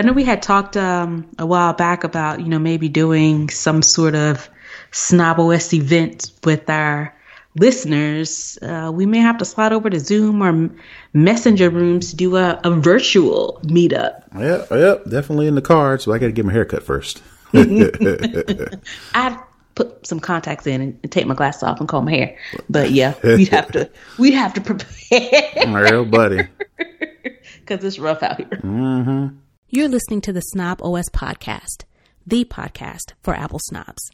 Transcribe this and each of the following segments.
I know we had talked um, a while back about you know maybe doing some sort of SnobOS event with our listeners. Uh, we may have to slide over to Zoom or Messenger rooms to do a, a virtual meetup. Yeah, yep, definitely in the cards. So I got to get my haircut first. I put some contacts in and take my glasses off and comb my hair. But yeah, we'd have to we'd have to prepare. Real buddy, because it's rough out here. Mm-hmm. You're listening to the Snob OS podcast, the podcast for Apple snobs.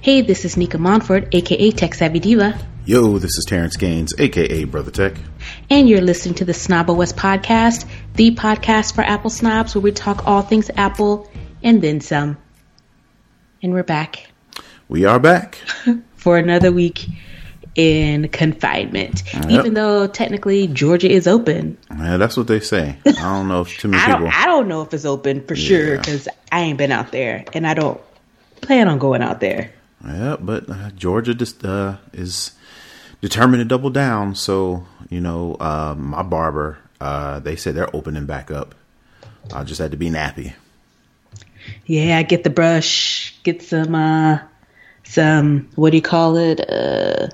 Hey, this is Nica Montford, aka Tech Savvy Diva. Yo, this is Terrance Gaines, aka Brother Tech. And you're listening to the SnobOS podcast, the podcast for Apple snobs where we talk all things Apple and then some. And we're back. We are back. for another week in confinement. Yep. Even though technically Georgia is open. Yeah, that's what they say. I don't know if too many I people. Don't, I don't know if it's open for yeah. sure because I ain't been out there and I don't plan on going out there. Yeah, but uh, Georgia just uh, is determined to double down. So you know, uh, my barber, uh, they said they're opening back up. I just had to be nappy. Yeah, get the brush, get some, uh, some what do you call it? Uh,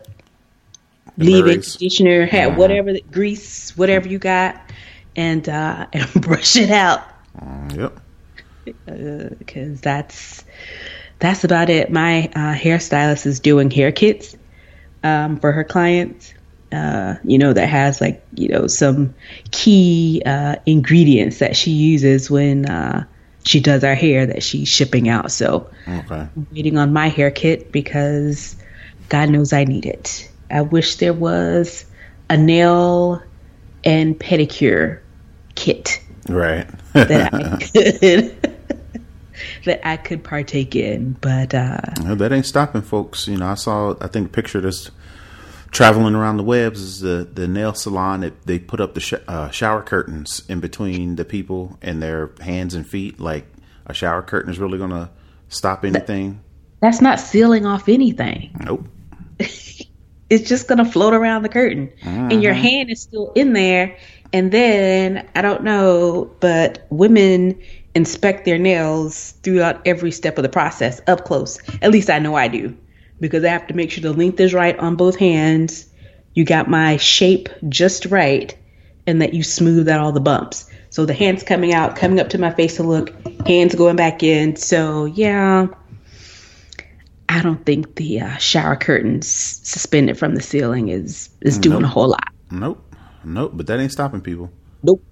leave-in conditioner, have uh-huh. whatever the, grease, whatever you got, and uh, and brush it out. Mm, yep. Because uh, that's that's about it. My uh, hairstylist is doing hair kits um, for her clients. Uh, you know, that has like, you know, some key uh, ingredients that she uses when uh, she does our hair that she's shipping out. So okay. I'm waiting on my hair kit because God knows I need it. I wish there was a nail and pedicure kit. Right. that I could that I could partake in. But uh, well, that ain't stopping folks. You know, I saw I think a picture that's traveling around the webs is the the nail salon that they put up the sh- uh, shower curtains in between the people and their hands and feet. Like a shower curtain is really going to stop anything. That's not sealing off anything. Nope. it's just going to float around the curtain, mm-hmm. and your hand is still in there. And then I don't know, but women inspect their nails throughout every step of the process up close. At least I know I do because I have to make sure the length is right on both hands. You got my shape just right and that you smooth out all the bumps. So the hands coming out, coming up to my face to look, hands going back in. So yeah, I don't think the uh, shower curtains suspended from the ceiling is is doing nope. a whole lot. Nope, nope. But that ain't stopping people. Nope.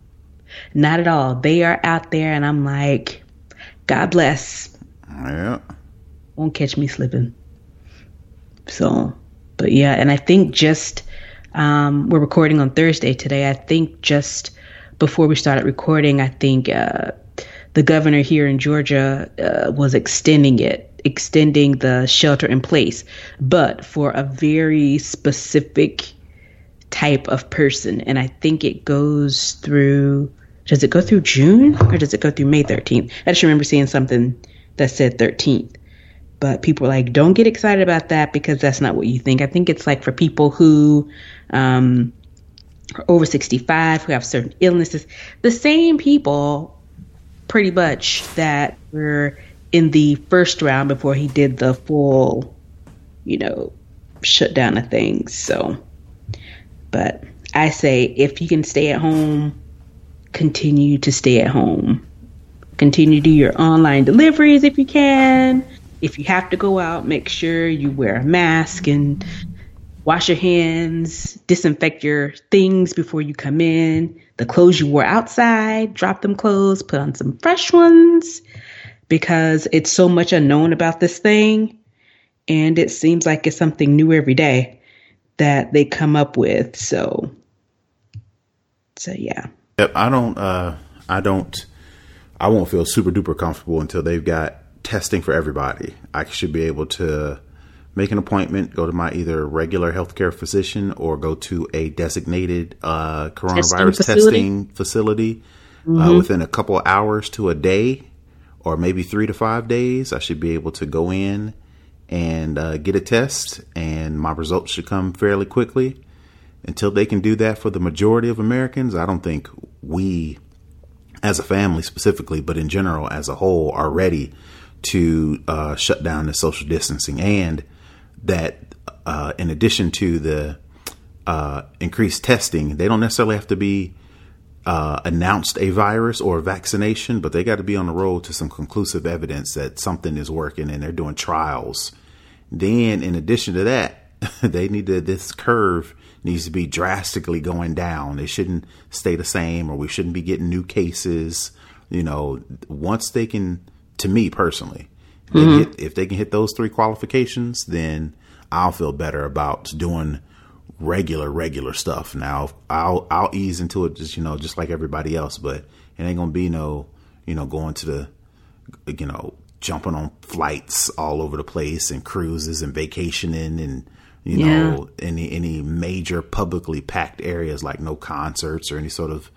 Not at all. They are out there, and I'm like, God bless. Yeah. Won't catch me slipping. So, but yeah, and I think just, um, we're recording on Thursday today. I think just before we started recording, I think, uh, the governor here in Georgia uh, was extending it, extending the shelter in place, but for a very specific type of person. And I think it goes through does it go through June or does it go through May 13th? I just remember seeing something that said 13th. But people are like, don't get excited about that because that's not what you think. I think it's like for people who um, are over 65, who have certain illnesses, the same people pretty much that were in the first round before he did the full, you know, shutdown of things. So, but I say if you can stay at home, continue to stay at home. Continue to do your online deliveries if you can. If you have to go out, make sure you wear a mask and wash your hands, disinfect your things before you come in. The clothes you wore outside, drop them clothes, put on some fresh ones because it's so much unknown about this thing. And it seems like it's something new every day that they come up with. So, so yeah. Yep, I don't. Uh, I don't. I won't feel super duper comfortable until they've got testing for everybody. I should be able to make an appointment, go to my either regular healthcare physician or go to a designated uh, coronavirus testing facility. testing facility. mm-hmm. uh, within a couple hours to a day, or maybe three to five days, I should be able to go in and uh, get a test, and my results should come fairly quickly. Until they can do that for the majority of Americans, I don't think we, as a family specifically, but in general as a whole, are ready to uh, shut down the social distancing. And that, uh, in addition to the uh, increased testing, they don't necessarily have to be uh, announced a virus or a vaccination, but they got to be on the road to some conclusive evidence that something is working and they're doing trials. Then, in addition to that, they need to, this curve needs to be drastically going down. It shouldn't stay the same or we shouldn't be getting new cases. You know, once they can, to me personally, if, mm-hmm. hit, if they can hit those three qualifications, then I'll feel better about doing regular, regular stuff. Now I'll I'll ease into it just you know just like everybody else, but it ain't gonna be no you know going to the you know jumping on flights all over the place and cruises and vacationing and you yeah. know any any major publicly packed areas like no concerts or any sort of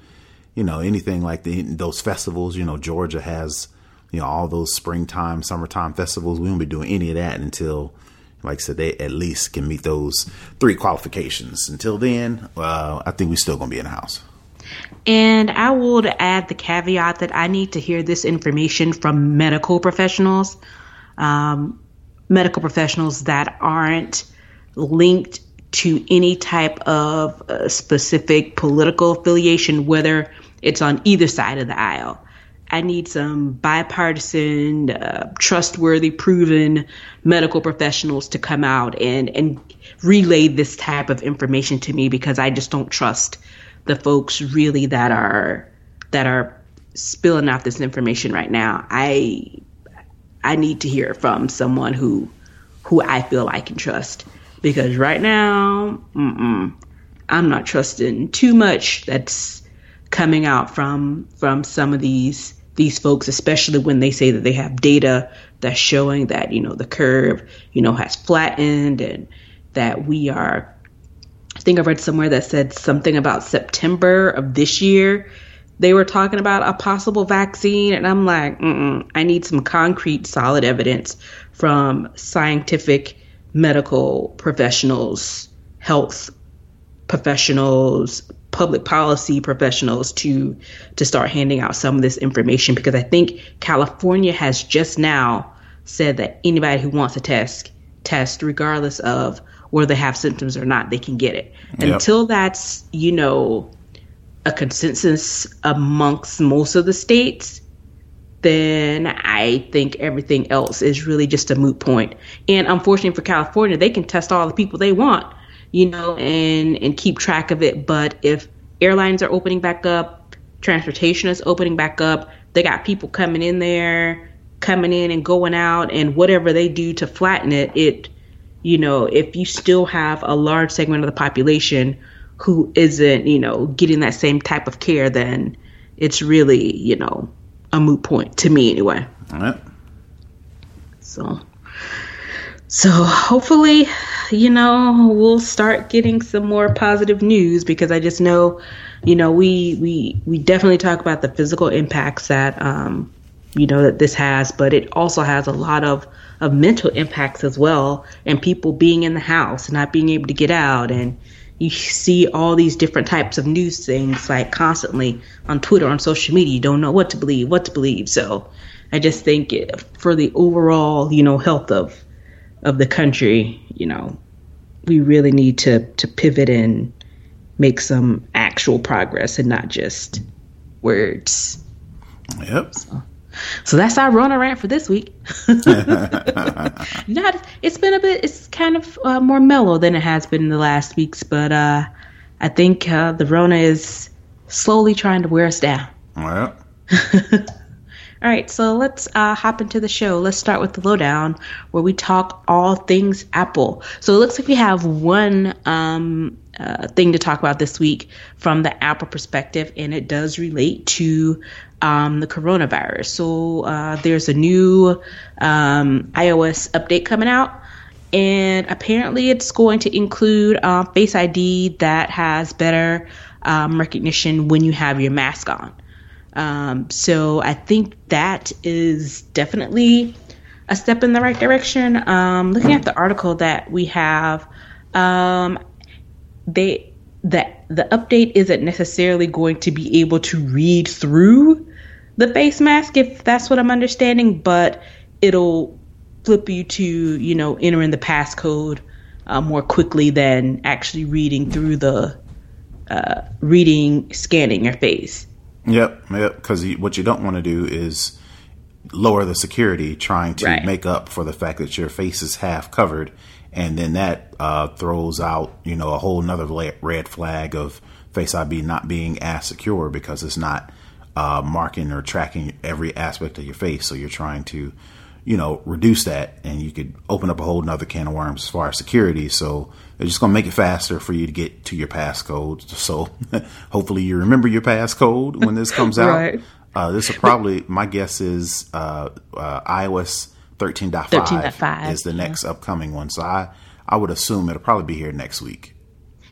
you know anything like the, those festivals. You know Georgia has you know all those springtime, summertime festivals. We won't be doing any of that until like I said, they at least can meet those three qualifications. Until then, uh, I think we're still going to be in the house. And I would add the caveat that I need to hear this information from medical professionals, um, medical professionals that aren't linked to any type of uh, specific political affiliation, whether it's on either side of the aisle. I need some bipartisan, uh, trustworthy, proven medical professionals to come out and and relay this type of information to me because I just don't trust the folks really that are that are spilling out this information right now. I I need to hear from someone who who I feel I can trust because right now, I'm not trusting too much that's coming out from from some of these these folks, especially when they say that they have data that's showing that, you know, the curve, you know, has flattened and that we are, I think I read somewhere that said something about September of this year. They were talking about a possible vaccine, and I'm like, I need some concrete, solid evidence from scientific medical professionals, health professionals, public policy professionals to to start handing out some of this information because I think California has just now said that anybody who wants a test test regardless of whether they have symptoms or not they can get it. Yep. Until that's, you know, a consensus amongst most of the states, then I think everything else is really just a moot point. And unfortunately for California, they can test all the people they want you know, and and keep track of it. But if airlines are opening back up, transportation is opening back up, they got people coming in there, coming in and going out, and whatever they do to flatten it, it, you know, if you still have a large segment of the population who isn't, you know, getting that same type of care, then it's really, you know, a moot point to me anyway. All right. So, so hopefully you know, we'll start getting some more positive news because I just know, you know, we we we definitely talk about the physical impacts that um, you know that this has, but it also has a lot of of mental impacts as well, and people being in the house, and not being able to get out, and you see all these different types of news things like constantly on Twitter, on social media. You don't know what to believe, what to believe. So I just think it, for the overall, you know, health of of the country, you know, we really need to to pivot and make some actual progress and not just words. Yep. So, so that's our Rona rant for this week. not it's been a bit it's kind of uh, more mellow than it has been in the last weeks, but uh, I think uh, the Rona is slowly trying to wear us down. Well. All right, so let's uh, hop into the show. Let's start with the lowdown, where we talk all things Apple. So it looks like we have one um, uh, thing to talk about this week from the Apple perspective, and it does relate to um, the coronavirus. So uh, there's a new um, iOS update coming out, and apparently it's going to include uh, Face ID that has better um, recognition when you have your mask on. Um, so I think that is definitely a step in the right direction. Um, looking at the article that we have, um, they the the update isn't necessarily going to be able to read through the face mask if that's what I'm understanding, but it'll flip you to you know entering the passcode uh, more quickly than actually reading through the uh, reading scanning your face. Yep, yep. Because what you don't want to do is lower the security trying to right. make up for the fact that your face is half covered and then that uh, throws out you know a whole another red flag of face id not being as secure because it's not uh, marking or tracking every aspect of your face so you're trying to you know reduce that and you could open up a whole nother can of worms as far as security so they're just going to make it faster for you to get to your passcode so hopefully you remember your passcode when this comes out right. Uh, this will probably, my guess is uh, uh, iOS 13.5, 13.5 is the yeah. next upcoming one. So I, I would assume it'll probably be here next week.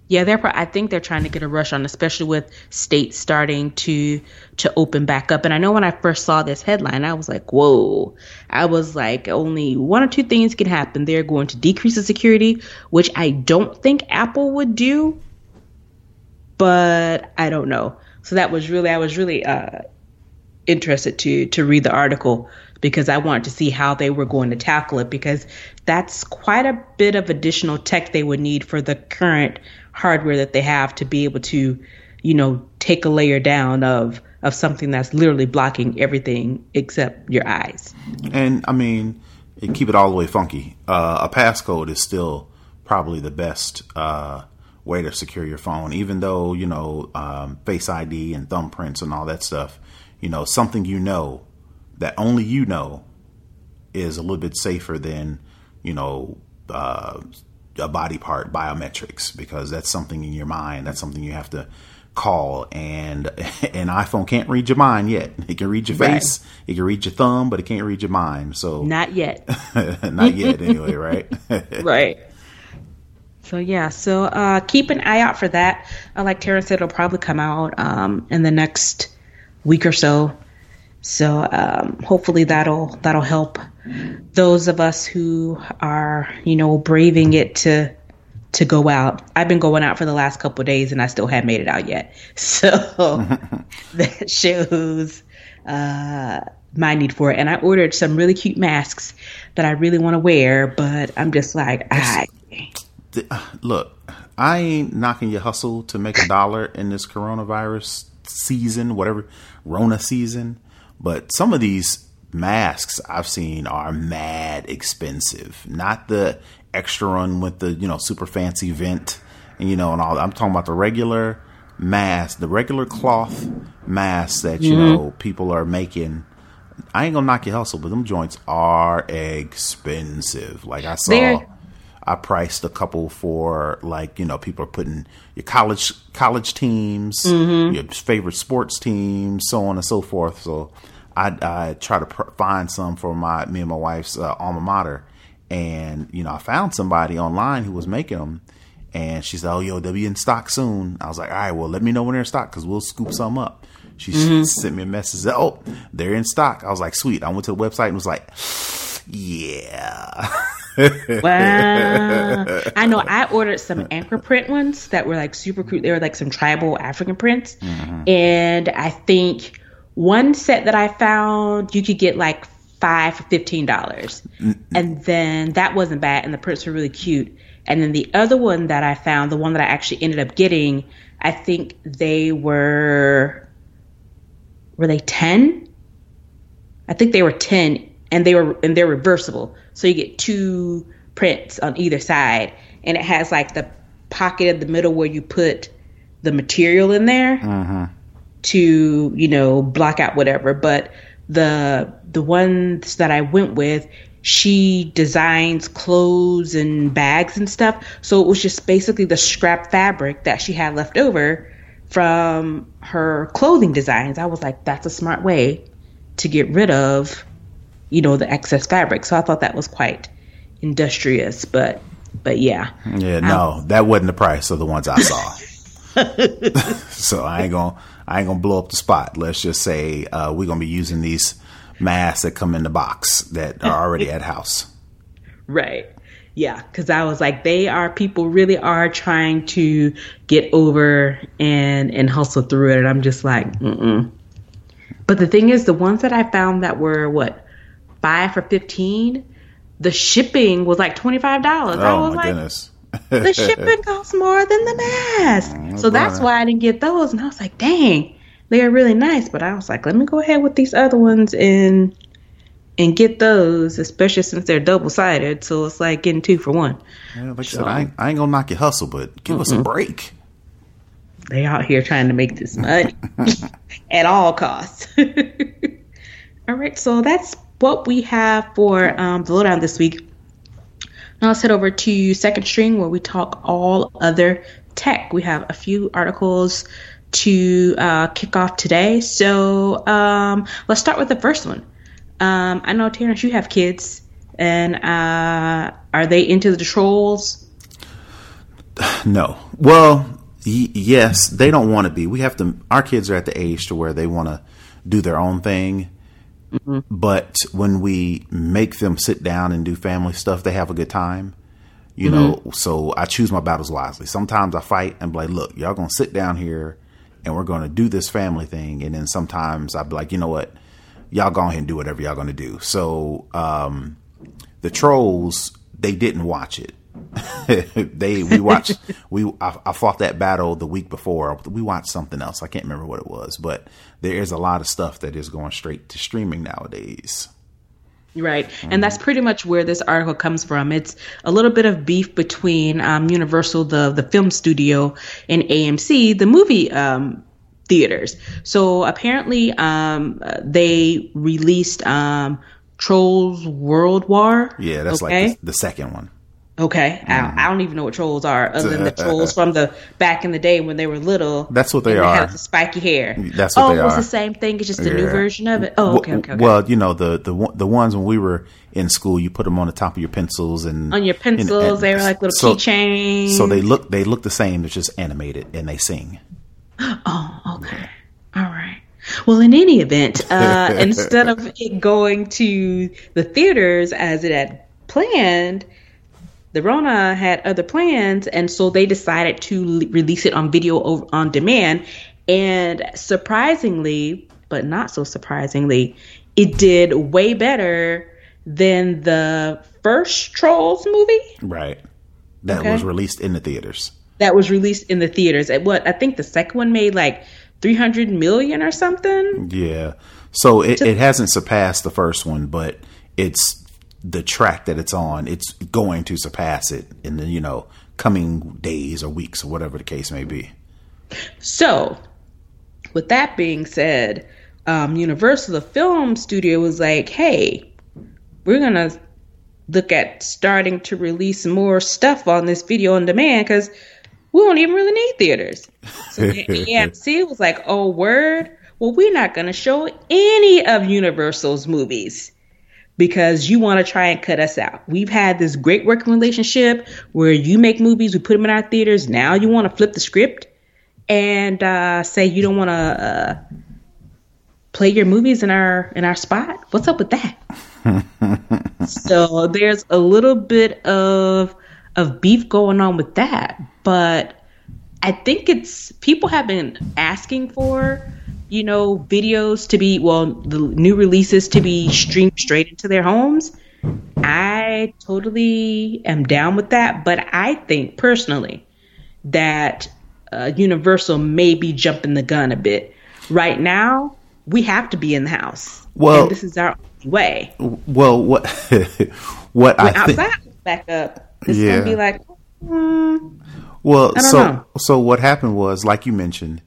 Yeah, they're. I think they're trying to get a rush on, especially with states starting to to open back up. And I know when I first saw this headline, I was like, "Whoa!" I was like, "Only one or two things can happen. They're going to decrease the security, which I don't think Apple would do, but I don't know." So that was really, I was really uh, interested to to read the article because I wanted to see how they were going to tackle it because that's quite a bit of additional tech they would need for the current hardware that they have to be able to, you know, take a layer down of of something that's literally blocking everything except your eyes. And I mean, keep it all the way funky. Uh, a passcode is still probably the best uh, way to secure your phone, even though you know um, Face ID and thumbprints and all that stuff you know, something you know that only you know is a little bit safer than, you know, uh, a body part biometrics because that's something in your mind. That's something you have to call and an iPhone can't read your mind yet. It can read your face, right. it can read your thumb, but it can't read your mind. So not yet. not yet anyway, right? right. So yeah, so uh, keep an eye out for that. Uh, like Tara said, it'll probably come out um, in the next week or so. So um, hopefully that'll that'll help those of us who are you know braving it to to go out. I've been going out for the last couple days and I still haven't made it out yet. So that shows uh, my need for it. And I ordered some really cute masks that I really want to wear, but I'm just like, I. Look, I ain't knocking your hustle to make a dollar in this coronavirus season, whatever Rona season. But some of these masks I've seen are mad expensive. Not the extra one with the you know super fancy vent and you know and all. I'm talking about the regular mask, the regular cloth mask that you mm-hmm. know people are making. I ain't gonna knock your hustle, but them joints are expensive. Like I saw. They're- I priced a couple for like you know people are putting your college college teams, mm-hmm. your favorite sports teams, so on and so forth. So I, I try to pr- find some for my me and my wife's uh, alma mater, and you know I found somebody online who was making them. And she said, "Oh, yo, they'll be in stock soon." I was like, "All right, well, let me know when they're in stock because we'll scoop some up." She mm-hmm. sent me a message. "Oh, they're in stock." I was like, "Sweet." I went to the website and was like, "Yeah." wow. I know I ordered some Ankara print ones that were like super cute. They were like some tribal African prints. Mm-hmm. And I think one set that I found, you could get like five for 15. dollars mm-hmm. And then that wasn't bad. And the prints were really cute. And then the other one that I found, the one that I actually ended up getting, I think they were, were they 10? I think they were 10 and they were, and they're reversible. So you get two prints on either side, and it has like the pocket in the middle where you put the material in there uh-huh. to you know block out whatever. But the the ones that I went with, she designs clothes and bags and stuff. So it was just basically the scrap fabric that she had left over from her clothing designs. I was like, that's a smart way to get rid of you know, the excess fabric. So I thought that was quite industrious, but but yeah. Yeah, no, that wasn't the price of the ones I saw. so I ain't gonna I ain't gonna blow up the spot. Let's just say uh, we're gonna be using these masks that come in the box that are already at house. Right. Yeah, because I was like, they are people really are trying to get over and and hustle through it, and I'm just like, mm. But the thing is, the ones that I found that were what five for fifteen, the shipping was like twenty five dollars. Oh I was my like, goodness. the shipping costs more than the mask. Mm, so that's why I didn't get those. And I was like, dang, they are really nice. But I was like, let me go ahead with these other ones and and get those, especially since they're double sided. So it's like getting two for one. Yeah, like I said, I ain't, I ain't gonna knock your hustle, but give us a break. They out here trying to make this money at all costs. all right, so that's what we have for um, the lowdown this week. Now let's head over to Second String where we talk all other tech. We have a few articles to uh, kick off today. So um, let's start with the first one. Um, I know, Terrance, you have kids, and uh, are they into the trolls? No. Well, yes, they don't want to be. We have to. Our kids are at the age to where they want to do their own thing. But when we make them sit down and do family stuff, they have a good time. You know, so I choose my battles wisely. Sometimes I fight and be like, look, y'all gonna sit down here and we're gonna do this family thing. And then sometimes I'd be like, you know what? Y'all go ahead and do whatever y'all gonna do. So um the trolls, they didn't watch it. they we watched we I, I fought that battle the week before. We watched something else. I can't remember what it was, but there is a lot of stuff that is going straight to streaming nowadays. Right. And that's pretty much where this article comes from. It's a little bit of beef between um, Universal, the, the film studio, and AMC, the movie um, theaters. So apparently um, they released um, Trolls World Tour. Yeah, that's okay? like the, the second one. Okay, I, I mm. don't even know what trolls are, other than the uh, uh, trolls uh. from the back in the day when they were little. That's what they and are. Have the spiky hair. That's what oh, they it was are. the same thing. It's just a new version of it. Oh, okay, okay, okay. Well, you know the the the ones when we were in school, you put them on the top of your pencils and On your pencils, and- and- they were like little so- keychains. So they look they look the same. It's just animated and they sing. Oh, okay. All right. Well, in any event, uh, instead of it going to the theaters as it had planned, the Rona had other plans, and so they decided to l- release it on video over, on demand. And surprisingly, but not so surprisingly, it did way better than the first Trolls movie Right. That Okay. was released in the theaters. that was released in the theaters. At what I think the second one made like 300 million or something. Yeah. So it, it hasn't surpassed the first one, but it's the track that it's on. It's going to surpass it in the you know coming days or weeks or whatever the case may be. So, with that being said, um, Universal, the film studio, was like, hey, we're going to look at starting to release more stuff on this video on demand because we don't even really need theaters. So the AMC was like, oh, word? Well, we're not going to show any of Universal's movies because you want to try and cut us out. We've had this great working relationship where you make movies, we put them in our theaters. Now you want to flip the script and uh, say you don't want to uh, play your movies in our in our spot. What's up with that? so there's a little bit of of beef going on with that, but I think it's people have been asking for you know videos to be well the new releases to be streamed straight into their homes. I totally am down with that, but I think personally that uh, Universal may be jumping the gun a bit. Right now, we have to be in the house. Well- this is our only way. Well, what what I think Outside, back up. It's Yeah. gonna be like, mm, Well, so know. so what happened was, like you mentioned,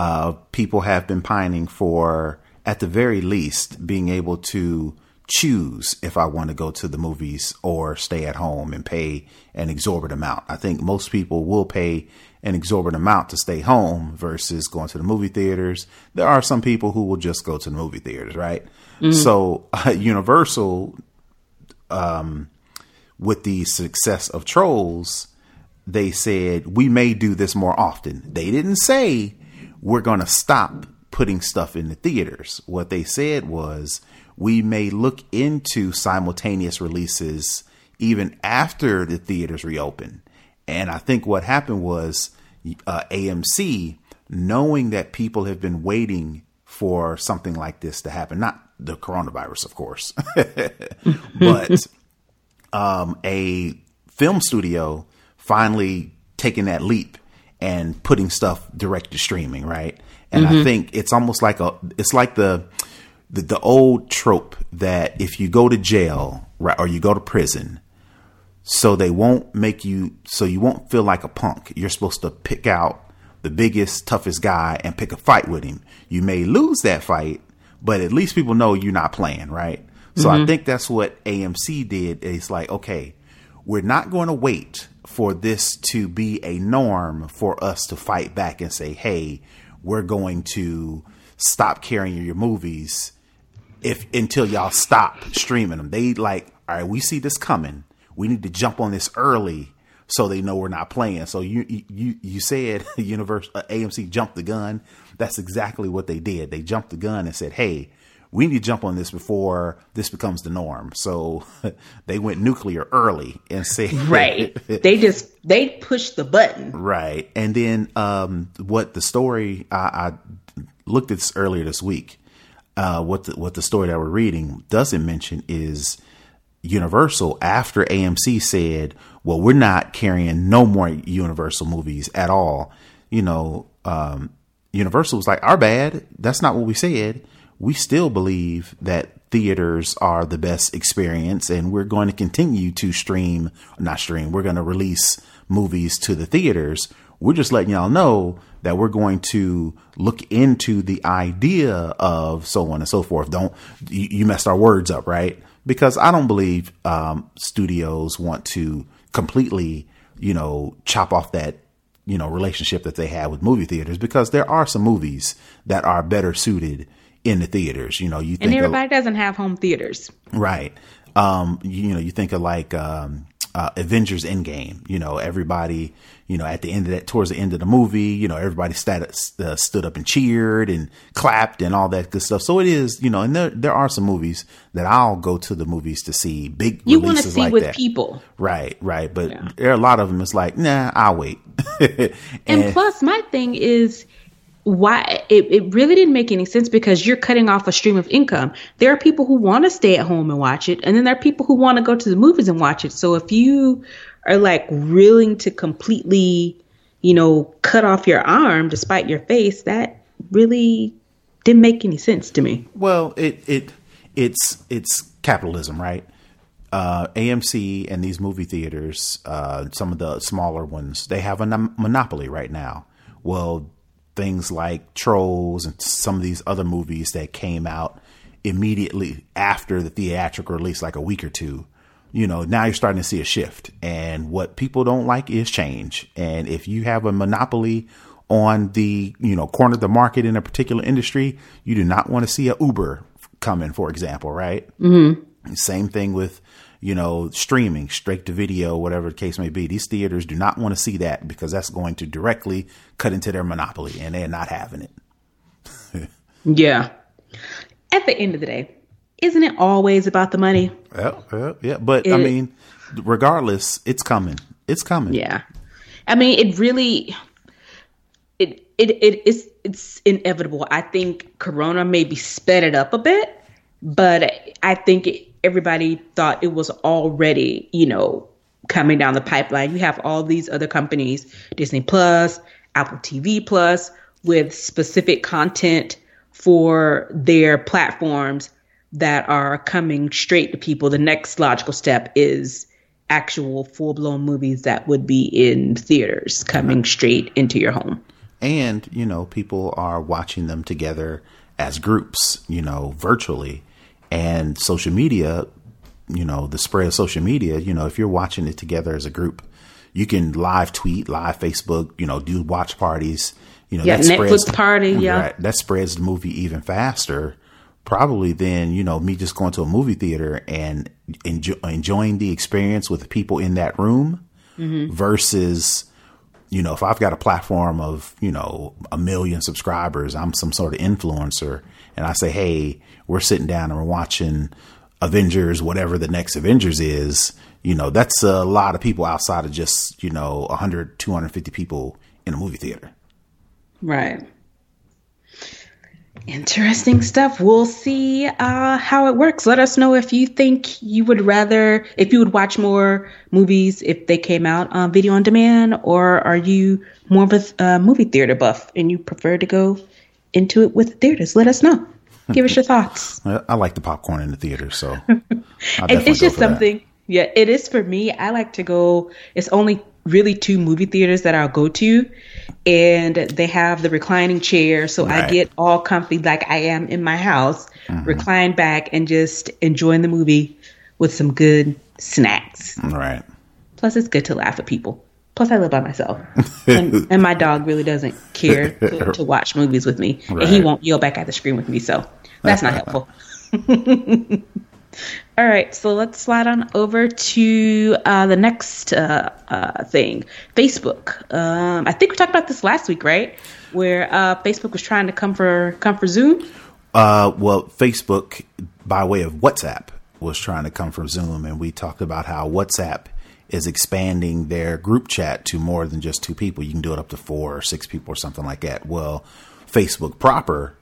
uh, people have been pining for, at the very least, being able to choose if I want to go to the movies or stay at home and pay an exorbitant amount. I think most people will pay an exorbitant amount to stay home versus going to the movie theaters. There are some people who will just go to the movie theaters, right? So uh, Universal with the success of Trolls, they said we may do this more often. They didn't say we're going to stop putting stuff in the theaters. What they said was we may look into simultaneous releases even after the theaters reopen. And I think what happened was uh, AMC, knowing that people have been waiting for something like this to happen, not the coronavirus, of course, but um, a film studio finally taking that leap and putting stuff direct to streaming, right? And mm-hmm. I think it's almost like a, it's like the, the, the old trope that if you go to jail, right, or you go to prison, so they won't make you, so you won't feel like a punk. You're supposed to pick out the biggest, toughest guy and pick a fight with him. You may lose that fight, but at least people know you're not playing, right? So mm-hmm. I think that's what AMC did. It's like, okay, we're not going to wait for this to be a norm for us to fight back and say, hey, we're going to stop carrying your movies if until y'all stop streaming them. They like, all right, we see this coming. We need to jump on this early so they know we're not playing. So you you you said Universe uh, AMC jumped the gun. That's exactly what they did. They jumped the gun and said, "Hey, we need to jump on this before this becomes the norm. So they went nuclear early and said, right. they just, they pushed the button. Right. And then, um, what the story, I, I looked at this earlier this week. Uh, what the, what the story that we're reading doesn't mention is Universal after AMC said, well, we're not carrying no more Universal movies at all. You know, um, Universal was like, our bad. That's not what we said we still believe that theaters are the best experience and we're going to continue to stream, not stream, we're going to release movies to the theaters. We're just letting y'all know that we're going to look into the idea of so on and so forth. Don't, you, messed our words up, right? Because I don't believe um, studios want to completely, you know, chop off that you know relationship that they have with movie theaters because there are some movies that are better suited in the theaters. You know, you think and everybody of, doesn't have home theaters, right? Um, you, you know, you think of like um, uh, Avengers Endgame. You know, everybody, you know, at the end of that, towards the end of the movie, you know, everybody stat, uh, stood up and cheered and clapped and all that good stuff. So it is, you know, and there there are some movies that I'll go to the movies to see. Big you want to see like with that. people, right? Right, but yeah. there are a lot of them. It's like, nah, I'll wait. and, and plus, my thing is why it, it really didn't make any sense because you're cutting off a stream of income. There are people who want to stay at home and watch it, and then there are people who want to go to the movies and watch it. So if you are like willing to completely, you know, cut off your arm despite your face, that really didn't make any sense to me. Well, it it it's it's capitalism, right? Uh, AMC and these movie theaters, uh, some of the smaller ones, they have a monopoly right now. Well, things like Trolls and some of these other movies that came out immediately after the theatrical release, like a week or two. You know, now you're starting to see a shift. And what people don't like is change. And if you have a monopoly on the, you know, corner of the market in a particular industry, you do not want to see a Uber coming, for example, right? Mm-hmm. Same thing with you know, streaming, straight to video, whatever the case may be. These theaters do not want to see that because that's going to directly cut into their monopoly and they're not having it. yeah. At the end of the day, isn't it always about the money? Yeah, yeah, yeah. But it, I mean, regardless, it's coming. It's coming. Yeah. I mean, it really it it it is it's inevitable. I think Corona maybe sped it up a bit, but I think it, everybody thought it was already, you know, coming down the pipeline. You have all these other companies, Disney Plus, Apple TV Plus, with specific content for their platforms that are coming straight to people. The next logical step is actual full blown movies that would be in theaters coming straight into your home. And, you know, people are watching them together as groups, you know, virtually and social media, you know, the spread of social media, you know, if you're watching it together as a group, you can live tweet, live Facebook, you know, do watch parties. You know, yeah, that Netflix spreads, party, yeah. Right, that spreads the movie even faster, probably than, you know, me just going to a movie theater and enjoy, enjoying the experience with the people in that room mm-hmm. versus you know, if I've got a platform of, you know, a million subscribers, I'm some sort of influencer and I say, Hey, we're sitting down and we're watching Avengers, whatever the next Avengers is, you know, that's a lot of people outside of just, you know, 100, 250 people in a movie theater. Right. Interesting stuff. We'll see uh, how it works. Let us know if you think you would rather, if you would watch more movies if they came out on video on demand, or are you more of a uh, movie theater buff and you prefer to go into it with theaters? Let us know. Give us your thoughts. I like the popcorn in the theater, so it's just something. That. Yeah, it is for me. I like to go. It's only really two movie theaters that I'll go to, and they have the reclining chair, so right. I get all comfy like I am in my house, mm-hmm. recline back and just enjoying the movie with some good snacks. Right. Plus, it's good to laugh at people. Plus, I live by myself, and, and my dog really doesn't care to, to watch movies with me, right. and he won't yell back at the screen with me, so that's not helpful. All right, so let's slide on over to uh, the next uh, uh, thing Facebook. Um, I think we talked about this last week, right? Where uh, Facebook was trying to come for come for Zoom. Uh, well, Facebook, by way of WhatsApp, was trying to come for Zoom, and we talked about how WhatsApp is expanding their group chat to more than just two people. You can do it up to four or six people or something like that. Well, Facebook proper,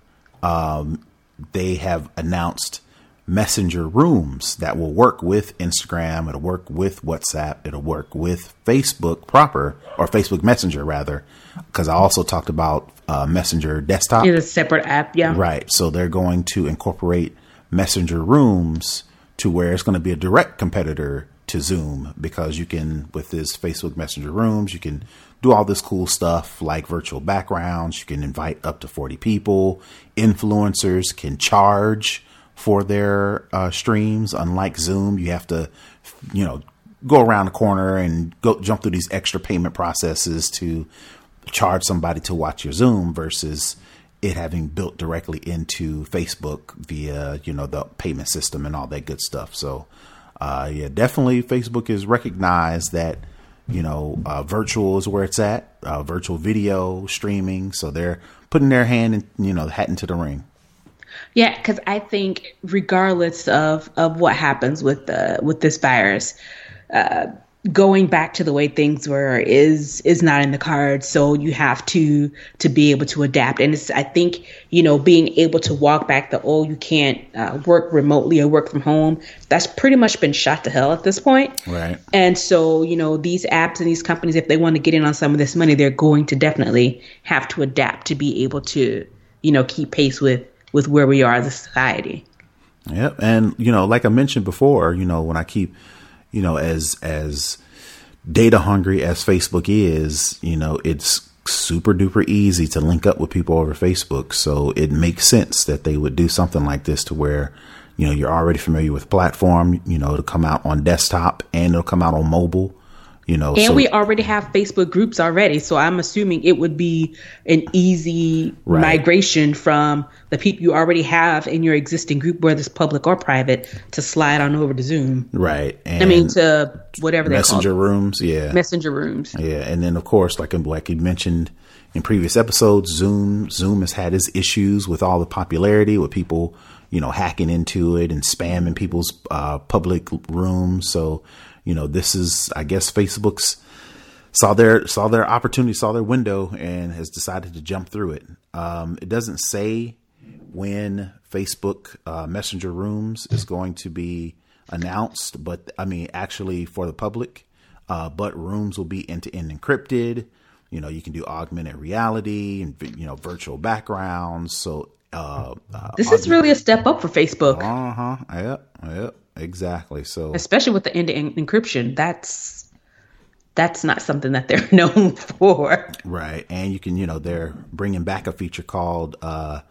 um, they have announced messenger rooms that will work with Instagram, it'll work with WhatsApp, it'll work with Facebook proper or Facebook Messenger rather, because I also talked about uh, Messenger desktop. It's a separate app, yeah. Right. So they're going to incorporate messenger rooms to where it's going to be a direct competitor to Zoom because you can with this Facebook Messenger rooms, you can do all this cool stuff like virtual backgrounds, you can invite up to 40 people, influencers can charge for their uh, streams. Unlike Zoom, you have to, you know, go around the corner and go jump through these extra payment processes to charge somebody to watch your Zoom versus it having built directly into Facebook via, you know, the payment system and all that good stuff. So, uh, yeah, definitely Facebook is recognized that, you know, uh, virtual is where it's at, uh, virtual video streaming. So they're putting their hand and, you know, hat into the ring. Yeah, because I think regardless of of what happens with the with this virus, uh, going back to the way things were is is not in the cards. So you have to to be able to adapt. And it's I think you know being able to walk back the oh you can't uh, work remotely or work from home. That's pretty much been shot to hell at this point. Right. And so you know these apps and these companies, if they want to get in on some of this money, they're going to definitely have to adapt to be able to you know keep pace with with where we are as a society. Yep. And, you know, like I mentioned before, you know, when I keep, you know, as, as data hungry as Facebook is, you know, it's super duper easy to link up with people over Facebook. So it makes sense that they would do something like this to where, you know, you're already familiar with platform, you know, it'll come out on desktop and it'll come out on mobile you know and so, we already have facebook groups already so i'm assuming it would be an easy right. migration from the people you already have in your existing group whether it's public or private to slide on over to zoom. Right and i mean to whatever that's messenger rooms yeah. Messenger rooms. Yeah and then of course like like you mentioned in previous episodes zoom zoom has had its issues with all the popularity with people you know hacking into it and spamming people's uh, public rooms. So you know, this is, I guess, Facebook's saw their saw their opportunity, saw their window, and has decided to jump through it. Um, it doesn't say when Facebook uh, Messenger Rooms is going to be announced, but I mean, actually for the public. Uh, but rooms will be end to end encrypted. You know, you can do augmented reality and you know virtual backgrounds. So uh, uh, this is really a step up for Facebook. Uh huh. Yep. Yep. Exactly. So especially with the end-to-end encryption, that's that's not something that they're known for. Right. And you can, you know, they're bringing back a feature called uh,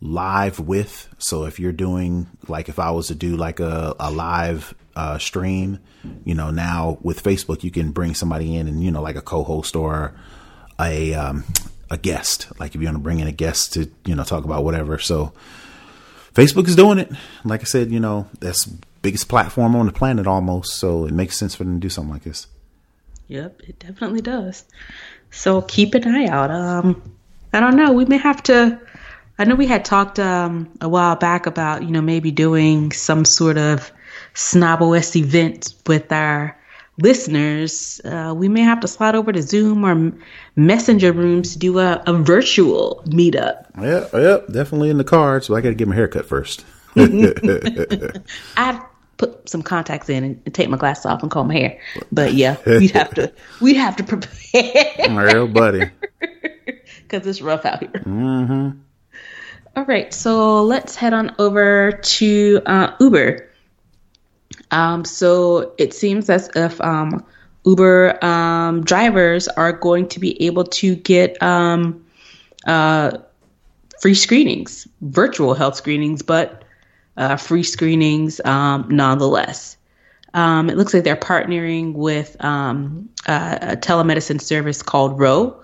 live with. So if you're doing like if I was to do like a, a live uh, stream, you know, now with Facebook you can bring somebody in and you know like a co-host or a um, a guest. Like if you want to bring in a guest to you know talk about whatever. So Facebook is doing it. Like I said, you know that's biggest platform on the planet almost. So it makes sense for them to do something like this. Yep, it definitely does. So keep an eye out. Um, I don't know. We may have to. I know we had talked um, a while back about you know maybe doing some sort of SnobOS event with our listeners. Uh, we may have to slide over to Zoom or Messenger rooms to do a, a virtual meetup. Yeah, yeah, definitely in the cards. But I got to get my haircut first. I put some contacts in and take my glasses off and comb my hair. But yeah, we'd have to we'd have to prepare. Real buddy. Because it's rough out here. Mm-hmm. All right, so let's head on over to uh, Uber. Um, so it seems as if um, Uber um, drivers are going to be able to get um, uh, free screenings, virtual health screenings, but uh, free screenings um, nonetheless. Um, it looks like they're partnering with um, a, a, telemedicine service called Ro,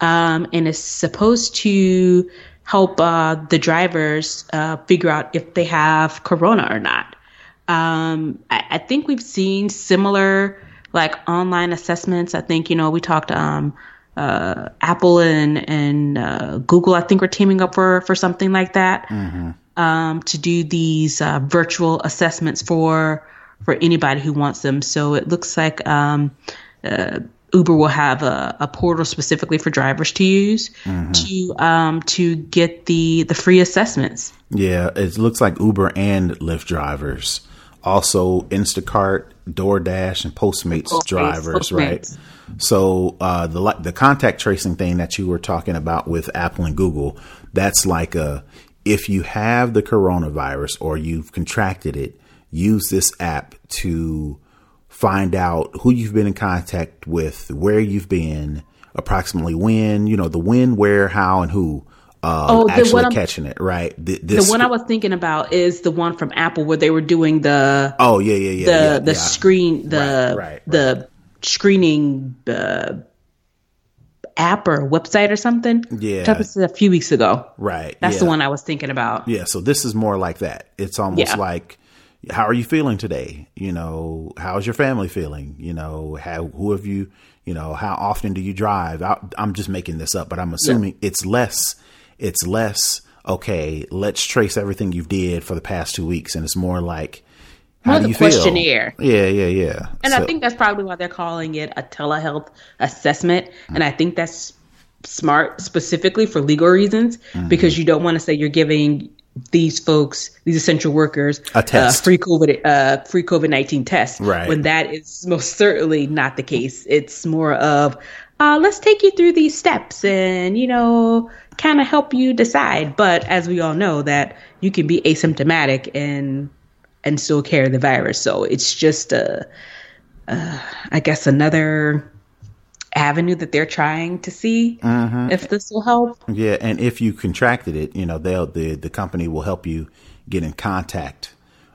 um, and it's supposed to help uh, the drivers uh, figure out if they have corona or not. Um, I, I, think we've seen similar like online assessments. I think you know we talked um, uh, Apple and and uh, Google. I think we're teaming up for for something like that. Mm-hmm um, to do these uh, virtual assessments for for anybody who wants them. So it looks like um, uh, Uber will have a, a, portal specifically for drivers to use mm-hmm. to um, to get the the free assessments. Yeah, it looks like Uber and Lyft drivers, also Instacart, DoorDash, and Postmates, Postmates drivers, Postmates. right? So uh, the the contact tracing thing that you were talking about with Apple and Google, that's like a if you have the coronavirus or you've contracted it, use this app to find out who you've been in contact with, where you've been, approximately when, you know, the when, where, how, and who. Uh, oh, actually catching it, right? The one I was thinking about is the one from Apple where they were doing the oh yeah yeah yeah the yeah, the yeah. screen the right, right, the right. screening uh, app or website or something. Yeah. That was a few weeks ago. Right. That's yeah. the one I was thinking about. Yeah. So this is more like that. It's almost yeah. like, how are you feeling today? You know, how's your family feeling? You know, how, who have you, you know, how often do you drive? I, am just making this up, but I'm assuming yeah. it's less, it's less, okay, let's trace everything you've did for the past two weeks. And it's more like, do you questionnaire. feel? Yeah, yeah, yeah. And so, I think that's probably why they're calling it a telehealth assessment. Mm-hmm. And I think that's smart specifically for legal reasons mm-hmm. because you don't want to say you're giving these folks, these essential workers, a test, uh, free COVID, uh, free COVID nineteen test. Right. When that is most certainly not the case. It's more of, uh, let's take you through these steps and you know, kind of help you decide. But as we all know, that you can be asymptomatic and and still carry the virus. So it's just a, uh, I guess another avenue that they're trying to see mm-hmm. if this will help. Yeah, and if you contracted it, you know, they'll the the company will help you get in contact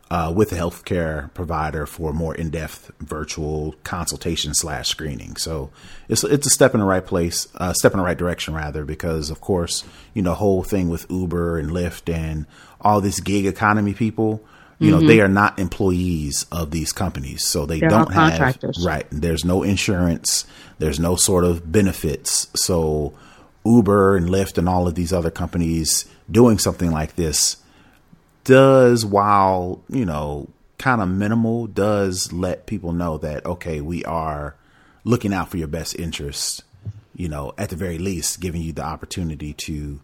uh, with a healthcare provider for more in depth virtual consultation slash screening. So it's it's a step in the right place, uh, step in the right direction rather, because of course you know whole thing with Uber and Lyft and all these gig economy people you know, mm-hmm. they are not employees of these companies, so they They're don't have right. There's no insurance. There's no sort of benefits. So Uber and Lyft and all of these other companies doing something like this does, while you know, kind of minimal, does let people know that okay, we are looking out for your best interests. You know, at the very least, giving you the opportunity to,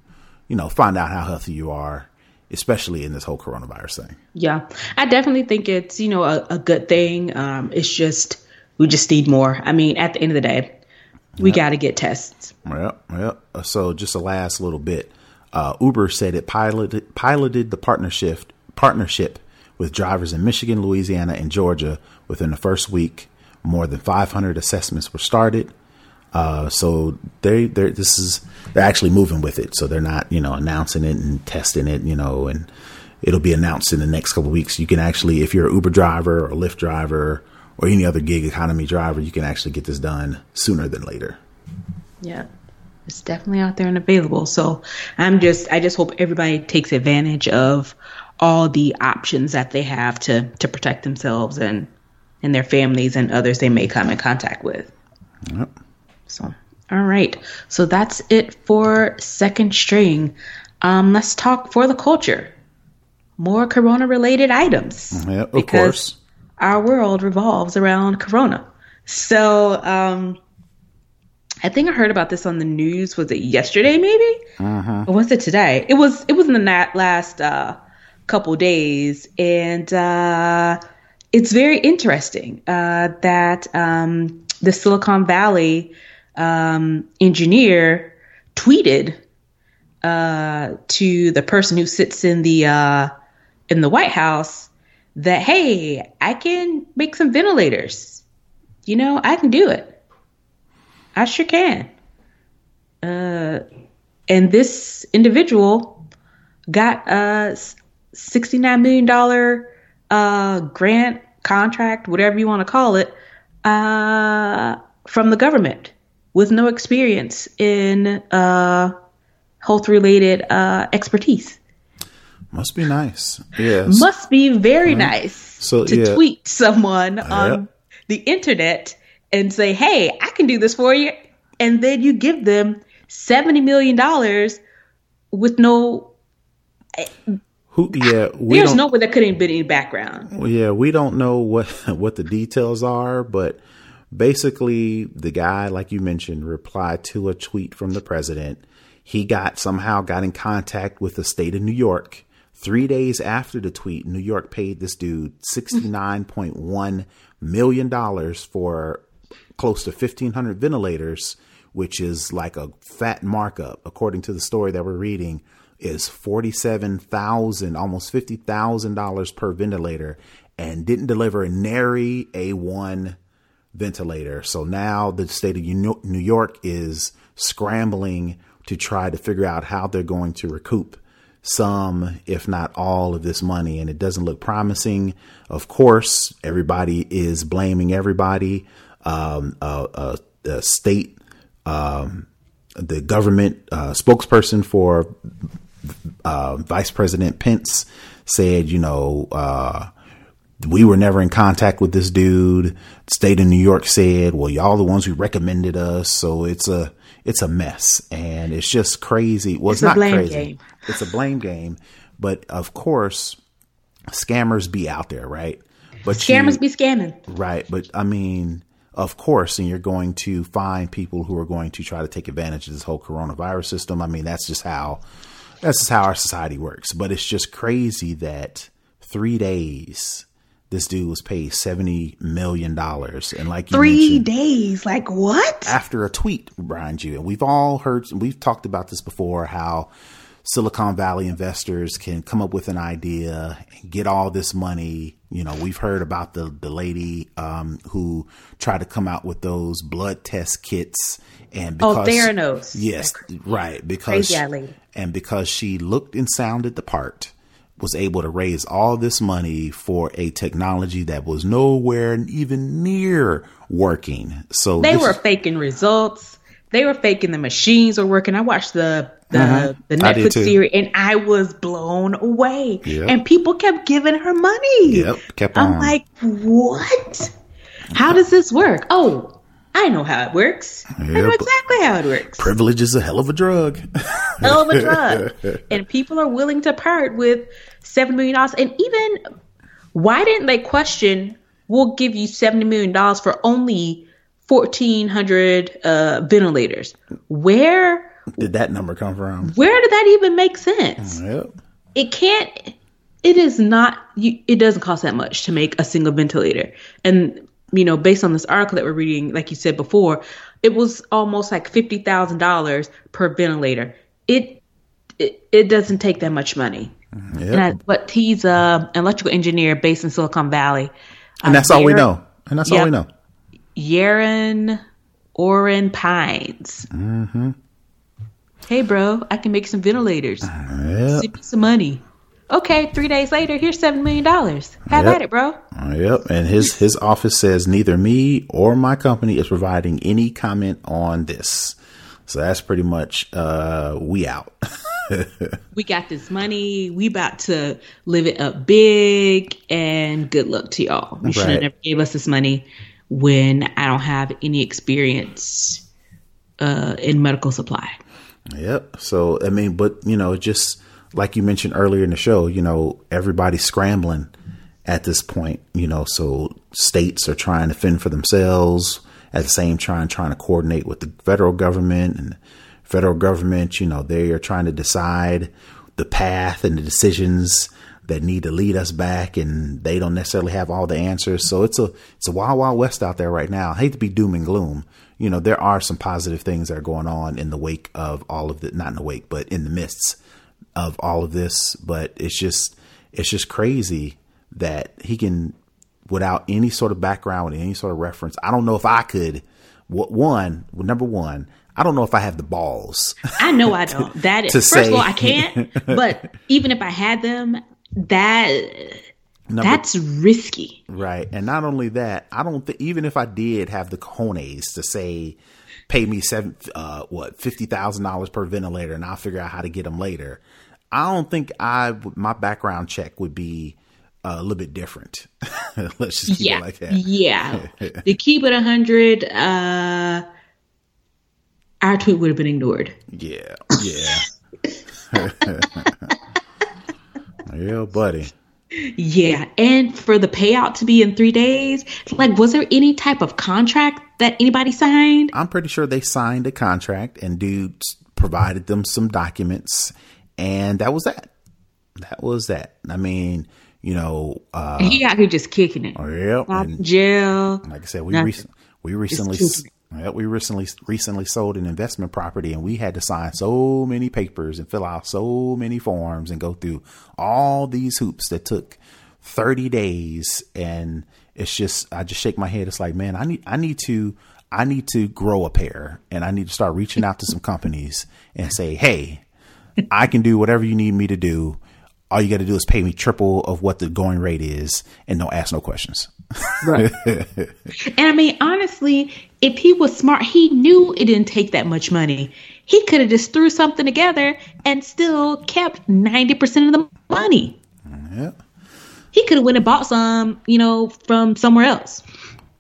you know, find out how healthy you are especially in this whole coronavirus thing. Yeah, I definitely think it's you know a, a good thing. Um, it's just we just need more. I mean, at the end of the day, we yep. got to get tests. Yep, yep. So just a last little bit. Uh, Uber said it piloted piloted the partnership partnership with drivers in Michigan, Louisiana, and Georgia within the first week. More than 500 assessments were started. Uh, so they they this is they're actually moving with it. So they're not you know announcing it and testing it. You know, and it'll be announced in the next couple weeks. You can actually, if you're an Uber driver or Lyft driver or any other gig economy driver, you can actually get this done sooner than later. Yeah. It's definitely out there and available. So I'm just I just hope everybody takes advantage of all the options that they have to to protect themselves and and their families and others they may come in contact with. Yep. So, All right. So that's it for second string. Um, let's talk for the culture. More corona related items. Yeah, of course. Our world revolves around corona. So um, I think I heard about this on the news. Was it yesterday, maybe? Uh-huh. Or was it today? It was. It was in the last uh, couple days, and uh, it's very interesting uh, that um, the Silicon Valley um, engineer tweeted uh, to the person who sits in the uh, in the White House that hey, I can make some ventilators. You know, I can do it. I sure can. Uh, and this individual got a $69 million uh, grant, contract, whatever you want to call it, uh, from the government with no experience in uh, health related uh, expertise. Must be nice. Yes. Must be very nice So, to yeah. tweet someone on the internet and say, "Hey, I can do this for you," and then you give them seventy million dollars with no. Who? Yeah, we There's no way there couldn't have been any background. Yeah, we don't know what what the details are, but basically, the guy, like you mentioned, replied to a tweet from the president. He got somehow got in contact with the state of New York. Three days after the tweet, New York paid this dude sixty nine point one million dollars for close to fifteen hundred ventilators, which is like a fat markup, according to the story that we're reading is forty seven thousand, almost fifty thousand dollars per ventilator, and didn't deliver nary a one ventilator. So now the state of New York is scrambling to try to figure out how they're going to recoup some, if not all, of this money, and it doesn't look promising. Of course, everybody is blaming everybody. Um, uh, uh, the state, um, the government uh, spokesperson for uh, Vice President Pence said, you know, uh, we were never in contact with this dude. State of New York said, well, y'all the ones who recommended us. So it's a, it's a mess and it's just crazy. Well, it's, It's a not blame crazy. game. It's a blame game, but of course, scammers be out there, right? But Scammers you- be scamming. Right. But I mean, of course, and you're going to find people who are going to try to take advantage of this whole coronavirus system. I mean, that's just how that's just how our society works. But it's just crazy that three days this dude was paid seventy million dollars. And like Three days. Like what? after a tweet, mind you. And we've all heard, we've talked about this before, how Silicon Valley investors can come up with an idea and get all this money. You know, we've heard about the the lady um, who tried to come out with those blood test kits, and Oh, because Theranos. yes, right, because Crazy eyed lady. and because she looked and sounded the part, was able to raise all this money for a technology that was nowhere even near working. So They were is- faking results. They were faking the machines were working. I watched the the, Mhm. the Netflix series and I was blown away. Yep. And people kept giving her money. Yep, kept I'm on. like, what? How does this work? Oh, I know how it works. I know exactly how it works. privilege is a hell of a drug. Hell of a drug. and people are willing to part with seven million dollars. And even why didn't they question? We'll give you seventy million dollars for only fourteen hundred uh, ventilators. Where Did that number come from? where did that even make sense? Yep. It can't. It is not. You, it doesn't cost that much to make a single ventilator. And you know, based on this article that we're reading, like you said before, it was almost like fifty thousand dollars per ventilator. It, it it doesn't take that much money. Yep. And I, but he's a an electrical engineer based in Silicon Valley. and that's all we know. And that's all we know. Yaron Oren Pines. Mm-hmm. Hey, bro, I can make some ventilators. Yep. Send me some money. Okay, three days later, here's seven million dollars. Have Yep. at it, bro. Yep. And his his office says neither me or my company is providing any comment on this. So that's pretty much uh we out. We got this money. We about to live it up big, and good luck to y'all. You should have never gave us this money when I don't have any experience uh, in medical supply. Yep. So I mean, but you know, just like you mentioned earlier in the show, you know, everybody's scrambling at this point. You know, so states are trying to fend for themselves at the same time trying to coordinate with the federal government and federal government. You know, they are trying to decide the path and the decisions that need to lead us back and they don't necessarily have all the answers. So it's a it's a wild wild west out there right now. I hate to be doom and gloom. You know, there are some positive things that are going on in the wake of all of the not in the wake, but in the midst of all of this. But it's just it's just crazy that he can without any sort of background, any sort of reference. I don't know if I could one, number one, I don't know if I have the balls. I know I don't. That is, first say, of all, I can't. But even if I had them, that Number, that's risky. Right. And not only that, I don't think, even if I did have the cojones to say, pay me seven, uh, what, $50,000 per ventilator and I'll figure out how to get them later. I don't think I, my background check would be uh, a little bit different. Let's just keep yeah. it like that. Yeah. to keep it 100, uh, our tweet would have been ignored. Yeah. Yeah. Yeah, buddy. Yeah, and for the payout to be in three days, like, was there any type of contract that anybody signed? I'm pretty sure they signed a contract, and dudes provided them some documents, and that was that. That was that. I mean, you know, uh, he out here just kicking it. Oh, yeah, jail. Like I said, we re- we recently we recently recently sold an investment property and we had to sign so many papers and fill out so many forms and go through all these hoops that took 30 days and it's just I just shake my head it's like man I need I need to I need to grow a pair and I need to start reaching out to some companies and say hey I can do whatever you need me to do all you got to do is pay me triple of what the going rate is and don't ask no questions. Right. and I mean, honestly, if he was smart, he knew it didn't take that much money. He could have just threw something together and still kept 90% of the money. Yeah. He could have went and bought some, you know, from somewhere else.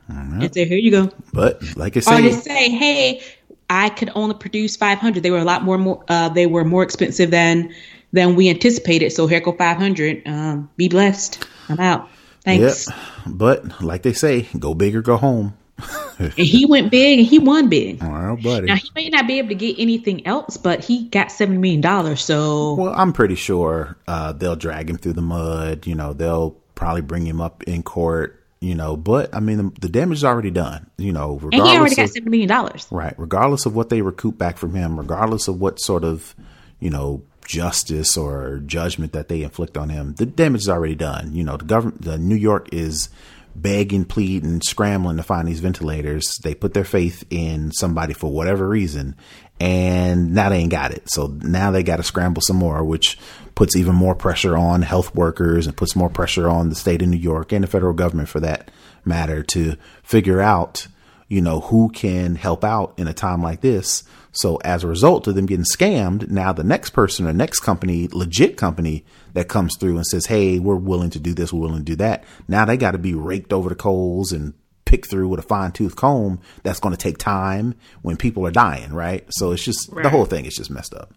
And say, here you go. But like I said, or to say, hey, I could only produce 500. They were a lot more, more uh, they were more expensive than than we anticipated. So here go 500. Um, be blessed. I'm out. Thanks. Yep. But like they say, go big or go home. and he went big and he won big. Well, buddy. Now he may not be able to get anything else, but he got seven million dollars. So well, I'm pretty sure uh, they'll drag him through the mud. You know, they'll probably bring him up in court. You know, but I mean, the, the damage is already done. You know, regardless and he already got seven million dollars. Right. Regardless of what they recoup back from him, regardless of what sort of you know justice or judgment that they inflict on him, the damage is already done. You know, the government, the New York is begging, pleading, scrambling to find these ventilators. They put their faith in somebody for whatever reason, and now they ain't got it. So now they got to scramble some more, which puts even more pressure on health workers and puts more pressure on the state of New York and the federal government for that matter to figure out, you know, who can help out in a time like this so as a result of them getting scammed, now the next person or next company, legit company that comes through and says, Hey, we're willing to do this. We're willing to do that. Now they got to be raked over the coals and picked through with a fine tooth comb. That's going to take time when people are dying. Right. So it's just right. the whole thing is just messed up.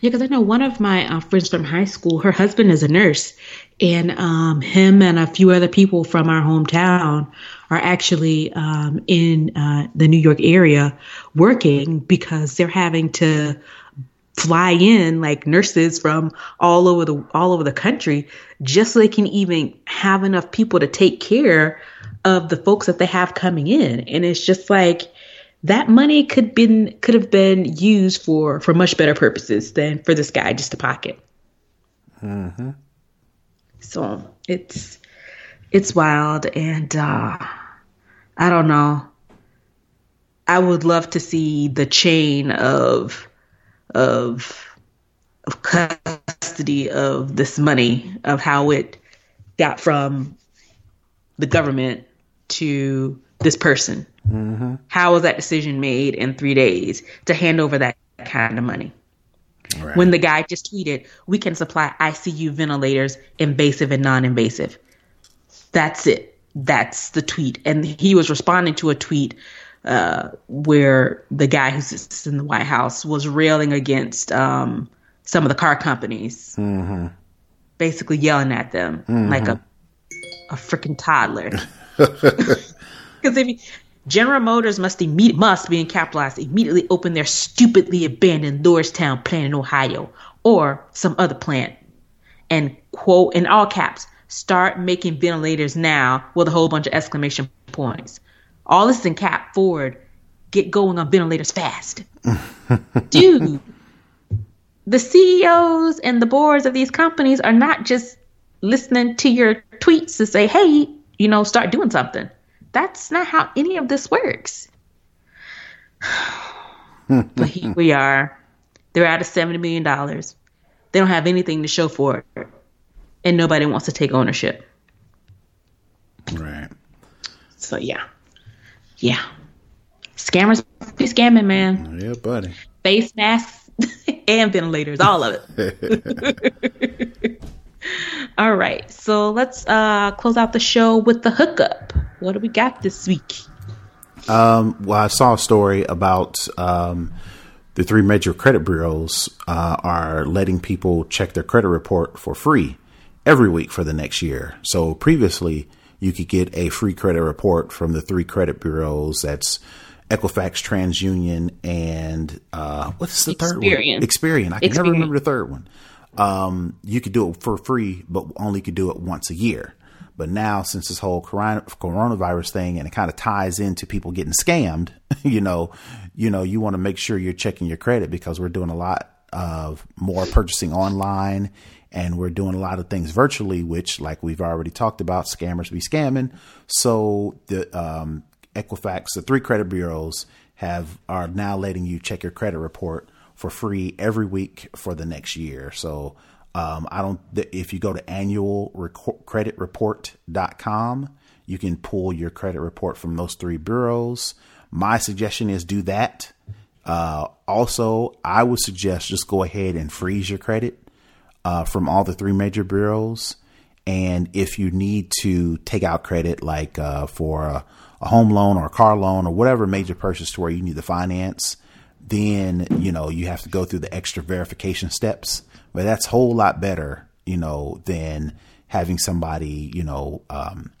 Yeah, because I know one of my uh, friends from high school, her husband is a nurse, and um, him and a few other people from our hometown are actually um, in uh, the New York area working because they're having to fly in like nurses from all over the all over the country just so they can even have enough people to take care of the folks that they have coming in and it's just like that money could been could have been used for for much better purposes than for this guy just to pocket mm-hmm. so it's it's wild and uh I don't know. I would love to see the chain of of of custody of this money of how it got from the government to this person. Mm-hmm. How was that decision made in three days to hand over that kind of money? Right. When the guy just tweeted, "We can supply ICU ventilators, invasive and non-invasive." That's it that's the tweet. And he was responding to a tweet uh, where the guy who sits in the White House was railing against um, some of the car companies, Mm-hmm. basically yelling at them like a a freaking toddler. Because if you, General Motors must imme- must being capitalized immediately open their stupidly abandoned Lordstown plant in Ohio or some other plant, and quote in all caps, start making ventilators now with a whole bunch of exclamation points. All this in cap forward. Get going on ventilators fast, dude. The CEOs and the boards of these companies are not just listening to your tweets to say, hey, you know, start doing something. That's not how any of this works. but here we are. They're out of $70 million. They don't have anything to show for it. And nobody wants to take ownership. Right. So, yeah. Yeah. Scammers be scamming, man. Yeah, buddy. Face masks and ventilators, all of it. All right, so let's uh, close out the show with the hookup. What do we got this week? Um, well, I saw a story about um, the three major credit bureaus uh, are letting people check their credit report for free every week for the next year. So previously, you could get a free credit report from the three credit bureaus. That's Equifax, TransUnion, and uh, what's the third one? Experian. Experian. I can never remember the third one. Um, you could do it for free, but only could do it once a year. But now, since this whole corona- coronavirus thing, and it kind of ties into people getting scammed, you know, you know, you want to make sure you're checking your credit because we're doing a lot of more purchasing online, and we're doing a lot of things virtually, which, like we've already talked about, scammers be scamming. So the um, Equifax, the three credit bureaus, have are now letting you check your credit report for free every week for the next year. So um, I don't. If you go to annualcreditreport.com, you can pull your credit report from those three bureaus. My suggestion is do that. Uh, also, I would suggest just go ahead and freeze your credit uh, from all the three major bureaus. And if you need to take out credit, like uh, for a, a home loan or a car loan or whatever major purchase to where you need the finance, then you know you have to go through the extra verification steps. But that's a whole lot better, you know, than having somebody, you know, um,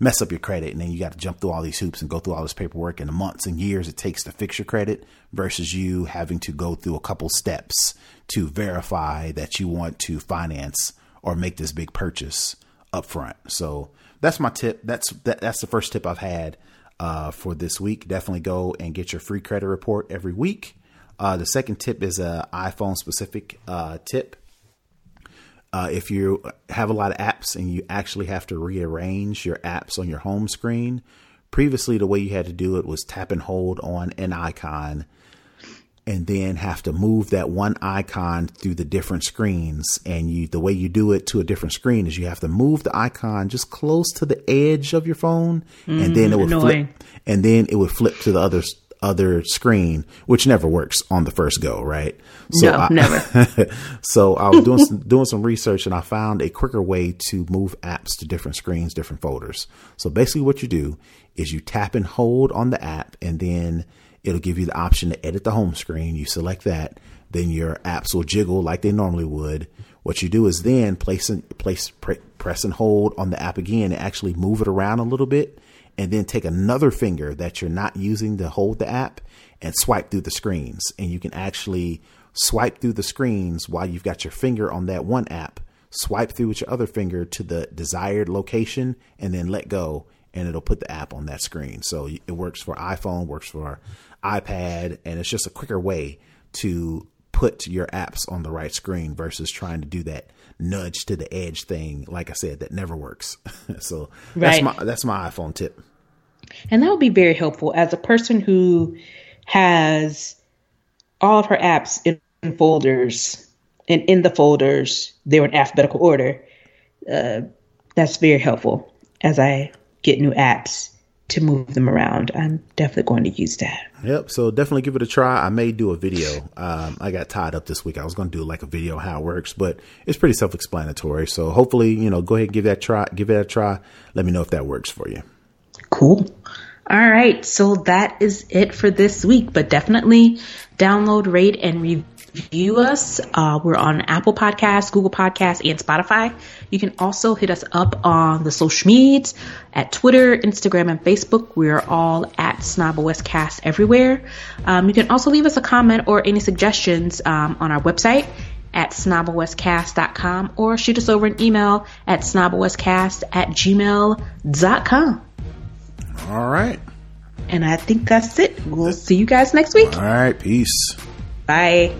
mess up your credit and then you got to jump through all these hoops and go through all this paperwork and the months and years it takes to fix your credit versus you having to go through a couple steps to verify that you want to finance or make this big purchase up front. So that's my tip. That's that, that's the first tip I've had uh, for this week. Definitely go and get your free credit report every week. Uh, the second tip is a iPhone specific uh, tip. Uh, if you have a lot of apps and you actually have to rearrange your apps on your home screen, previously the way you had to do it was tap and hold on an icon and then have to move that one icon through the different screens. And you, the way you do it to a different screen is you have to move the icon just close to the edge of your phone, and then it would annoying. flip, and then it would flip to the other other screen, which never works on the first go, right? So No, I, never. so I was doing some, doing some research and I found a quicker way to move apps to different screens, different folders. So basically, what you do is you tap and hold on the app, and then it'll give you the option to edit the home screen. You select that, then your apps will jiggle like they normally would. What you do is then place and place pre- press and hold on the app again and actually move it around a little bit, and then take another finger that you're not using to hold the app and swipe through the screens. And you can actually swipe through the screens while you've got your finger on that one app. Swipe through with your other finger to the desired location and then let go, and it'll put the app on that screen. So it works for iPhone, works for iPad, and it's just a quicker way to put your apps on the right screen versus trying to do that nudge to the edge thing. Like I said, that never works. so that's my that's my iPhone tip. And that would be very helpful as a person who has all of her apps in, folders and in the folders they're in alphabetical order. Uh, that's very helpful as I get new apps to move them around. I'm definitely going to use that. Yep. So definitely give it a try. I may do a video. Um, I got tied up this week. I was going to do like a video how it works, but it's pretty self-explanatory. So hopefully, you know, go ahead and give that try. Give it a try. Let me know if that works for you. Cool. All right, so that is it for this week, but definitely download, rate, and review us. Uh, we're on Apple Podcasts, Google Podcasts, and Spotify. You can also hit us up on the social medias at Twitter, Instagram, and Facebook. We're all at SnobOScast everywhere. Um, you can also leave us a comment or any suggestions um, on our website at snoboscast.com or shoot us over an email at snoboscast at gmail.com. All right. And I think that's it. We'll see you guys next week. All right. Peace. Bye.